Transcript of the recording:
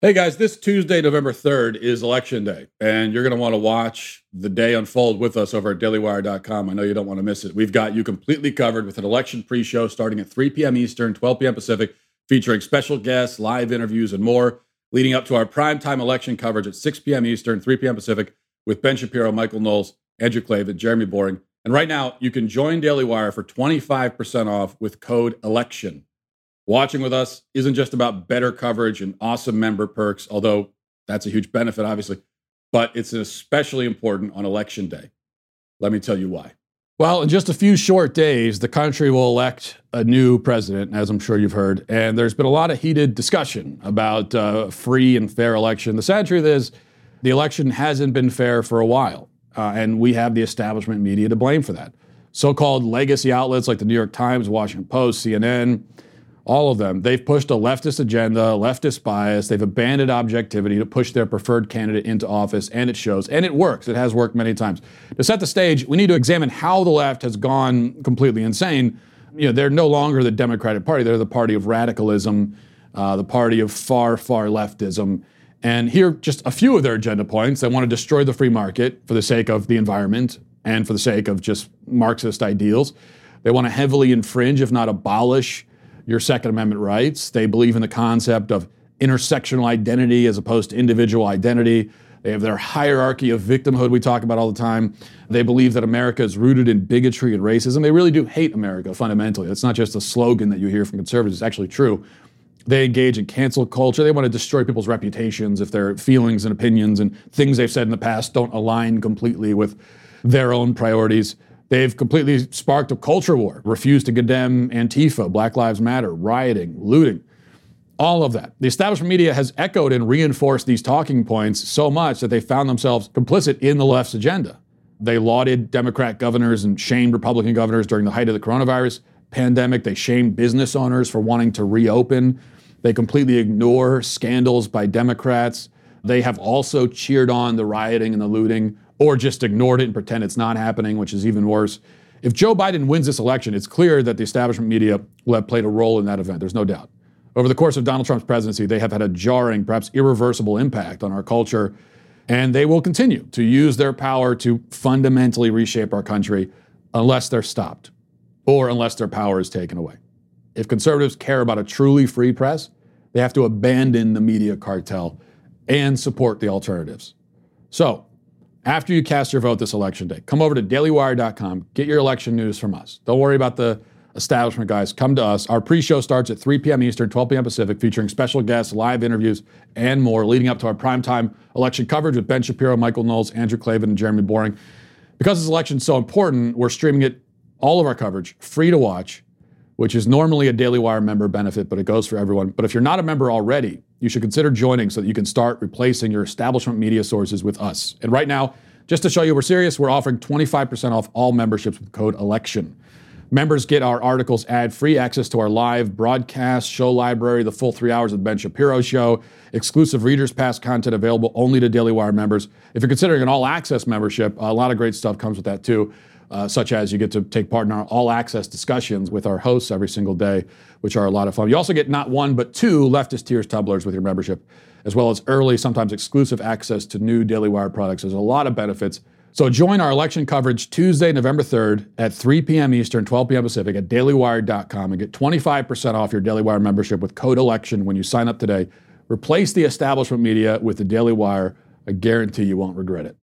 Hey guys, this Tuesday, November 3rd is election day, and you're going to want to watch the day unfold with us over at dailywire.com. I know you don't want to miss it. We've got you completely covered with an election pre show starting at 3 p.m. Eastern, 12 p.m. Pacific, featuring special guests, live interviews, and more, leading up to our primetime election coverage at 6 p.m. Eastern, 3 p.m. Pacific, with Ben Shapiro, Michael Knowles, Andrew Klavan, Jeremy Boring. And right now, you can join Daily Wire for 25% off with code ELECTION. Watching with us isn't just about better coverage and awesome member perks, although that's a huge benefit, obviously, but it's especially important on election day. Let me tell you why. Well, in just a few short days, the country will elect a new president, as I'm sure you've heard. And there's been a lot of heated discussion about uh, free and fair election. The sad truth is, the election hasn't been fair for a while. Uh, and we have the establishment media to blame for that. So called legacy outlets like the New York Times, Washington Post, CNN, all of them, they've pushed a leftist agenda, leftist bias. They've abandoned objectivity to push their preferred candidate into office, and it shows. And it works. It has worked many times. To set the stage, we need to examine how the left has gone completely insane. You know, they're no longer the Democratic Party. They're the party of radicalism, uh, the party of far, far leftism. And here, just a few of their agenda points. They want to destroy the free market for the sake of the environment and for the sake of just Marxist ideals. They want to heavily infringe, if not abolish, your Second Amendment rights. They believe in the concept of intersectional identity as opposed to individual identity. They have their hierarchy of victimhood we talk about all the time. They believe that America is rooted in bigotry and racism. They really do hate America fundamentally. It's not just a slogan that you hear from conservatives, it's actually true. They engage in cancel culture. They want to destroy people's reputations if their feelings and opinions and things they've said in the past don't align completely with their own priorities. They've completely sparked a culture war, refused to condemn Antifa, Black Lives Matter, rioting, looting, all of that. The establishment media has echoed and reinforced these talking points so much that they found themselves complicit in the left's agenda. They lauded Democrat governors and shamed Republican governors during the height of the coronavirus pandemic. They shamed business owners for wanting to reopen. They completely ignore scandals by Democrats. They have also cheered on the rioting and the looting or just ignored it and pretend it's not happening, which is even worse. If Joe Biden wins this election, it's clear that the establishment media will have played a role in that event. There's no doubt. Over the course of Donald Trump's presidency, they have had a jarring, perhaps irreversible impact on our culture, and they will continue to use their power to fundamentally reshape our country unless they're stopped or unless their power is taken away. If conservatives care about a truly free press, they have to abandon the media cartel and support the alternatives. So, after you cast your vote this election day, come over to dailywire.com, get your election news from us. Don't worry about the establishment guys. Come to us. Our pre show starts at 3 p.m. Eastern, 12 p.m. Pacific, featuring special guests, live interviews, and more, leading up to our primetime election coverage with Ben Shapiro, Michael Knowles, Andrew Klavan, and Jeremy Boring. Because this election is so important, we're streaming it, all of our coverage, free to watch, which is normally a Daily Wire member benefit, but it goes for everyone. But if you're not a member already, you should consider joining so that you can start replacing your establishment media sources with us. And right now, just to show you we're serious, we're offering 25% off all memberships with code ELECTION. Members get our articles ad free, access to our live broadcast, show library, the full three hours of the Ben Shapiro show, exclusive Readers Pass content available only to Daily Wire members. If you're considering an all access membership, a lot of great stuff comes with that too uh, such as you get to take part in our all access discussions with our hosts every single day, which are a lot of fun. You also get not one, but two leftist tears tumblers with your membership, as well as early, sometimes exclusive access to new Daily Wire products. There's a lot of benefits. So join our election coverage Tuesday, November 3rd at 3 p.m. Eastern, 12 p.m. Pacific at dailywire.com and get 25% off your Daily Wire membership with code ELECTION when you sign up today. Replace the establishment media with the Daily Wire. I guarantee you won't regret it.